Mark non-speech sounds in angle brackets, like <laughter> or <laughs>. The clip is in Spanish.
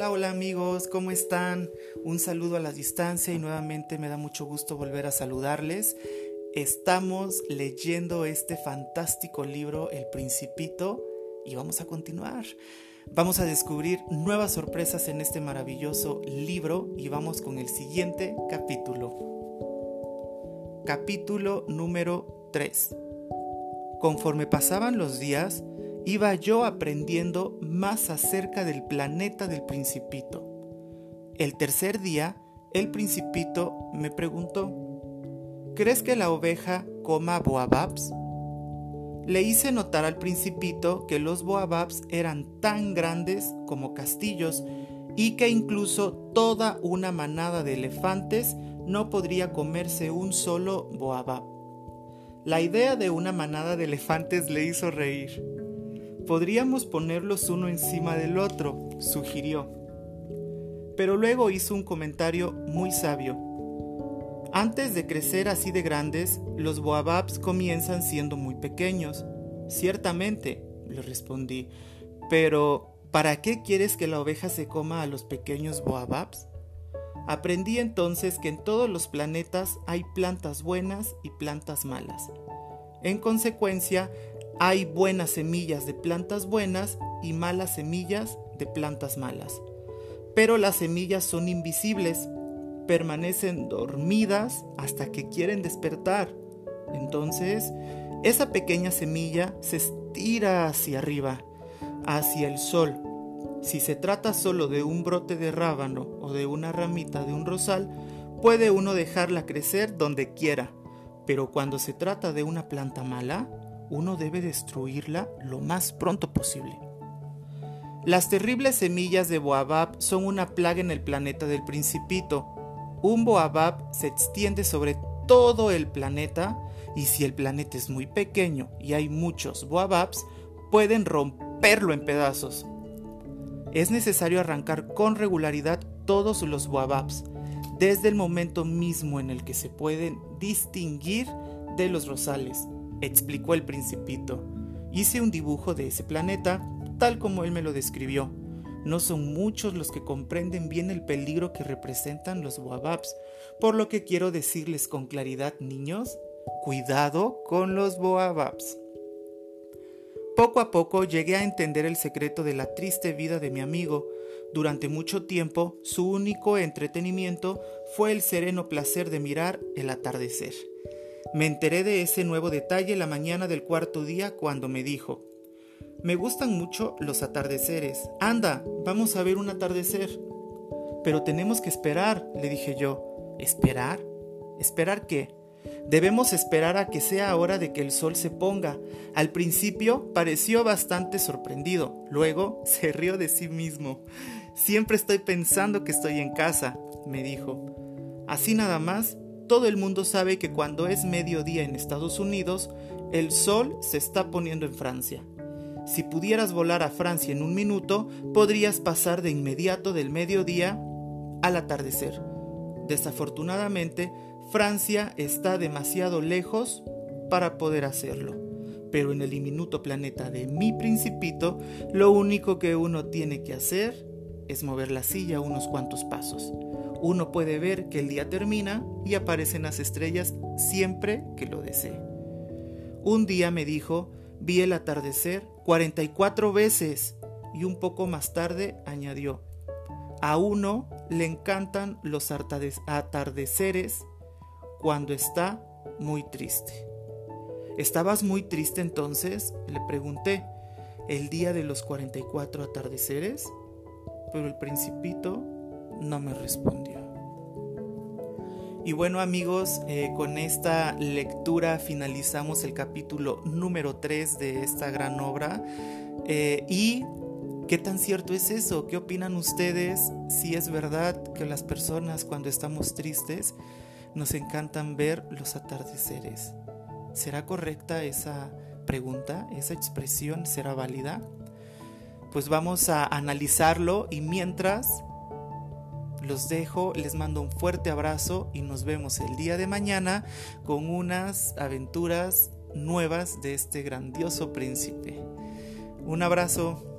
Hola, hola amigos, ¿cómo están? Un saludo a la distancia y nuevamente me da mucho gusto volver a saludarles. Estamos leyendo este fantástico libro, El Principito, y vamos a continuar. Vamos a descubrir nuevas sorpresas en este maravilloso libro y vamos con el siguiente capítulo. Capítulo número 3. Conforme pasaban los días, iba yo aprendiendo más acerca del planeta del principito. El tercer día, el principito me preguntó, ¿crees que la oveja coma boababs? Le hice notar al principito que los boababs eran tan grandes como castillos y que incluso toda una manada de elefantes no podría comerse un solo boabab. La idea de una manada de elefantes le hizo reír. Podríamos ponerlos uno encima del otro, sugirió. Pero luego hizo un comentario muy sabio. Antes de crecer así de grandes, los boababs comienzan siendo muy pequeños. Ciertamente, le respondí, pero ¿para qué quieres que la oveja se coma a los pequeños boababs? Aprendí entonces que en todos los planetas hay plantas buenas y plantas malas. En consecuencia, hay buenas semillas de plantas buenas y malas semillas de plantas malas. Pero las semillas son invisibles, permanecen dormidas hasta que quieren despertar. Entonces, esa pequeña semilla se estira hacia arriba, hacia el sol. Si se trata solo de un brote de rábano o de una ramita de un rosal, puede uno dejarla crecer donde quiera. Pero cuando se trata de una planta mala, uno debe destruirla lo más pronto posible. Las terribles semillas de Boabab son una plaga en el planeta del Principito. Un Boabab se extiende sobre todo el planeta y si el planeta es muy pequeño y hay muchos Boababs, pueden romperlo en pedazos. Es necesario arrancar con regularidad todos los Boababs, desde el momento mismo en el que se pueden distinguir de los rosales explicó el principito. Hice un dibujo de ese planeta tal como él me lo describió. No son muchos los que comprenden bien el peligro que representan los boababs, por lo que quiero decirles con claridad, niños, cuidado con los boababs. Poco a poco llegué a entender el secreto de la triste vida de mi amigo. Durante mucho tiempo, su único entretenimiento fue el sereno placer de mirar el atardecer. Me enteré de ese nuevo detalle la mañana del cuarto día cuando me dijo, me gustan mucho los atardeceres. Anda, vamos a ver un atardecer. Pero tenemos que esperar, le dije yo. ¿Esperar? ¿Esperar qué? Debemos esperar a que sea hora de que el sol se ponga. Al principio pareció bastante sorprendido, luego <laughs> se rió de sí mismo. Siempre estoy pensando que estoy en casa, me dijo. Así nada más todo el mundo sabe que cuando es mediodía en Estados Unidos, el sol se está poniendo en Francia. Si pudieras volar a Francia en un minuto, podrías pasar de inmediato del mediodía al atardecer. Desafortunadamente, Francia está demasiado lejos para poder hacerlo. Pero en el diminuto planeta de mi principito, lo único que uno tiene que hacer es mover la silla unos cuantos pasos uno puede ver que el día termina y aparecen las estrellas siempre que lo desee. Un día me dijo, vi el atardecer 44 veces y un poco más tarde añadió, a uno le encantan los atardeceres cuando está muy triste. ¿Estabas muy triste entonces? Le pregunté. ¿El día de los 44 atardeceres? Pero el principito no me respondió. Y bueno amigos, eh, con esta lectura finalizamos el capítulo número 3 de esta gran obra. Eh, ¿Y qué tan cierto es eso? ¿Qué opinan ustedes si es verdad que las personas cuando estamos tristes nos encantan ver los atardeceres? ¿Será correcta esa pregunta? ¿Esa expresión será válida? Pues vamos a analizarlo y mientras los dejo, les mando un fuerte abrazo y nos vemos el día de mañana con unas aventuras nuevas de este grandioso príncipe. Un abrazo.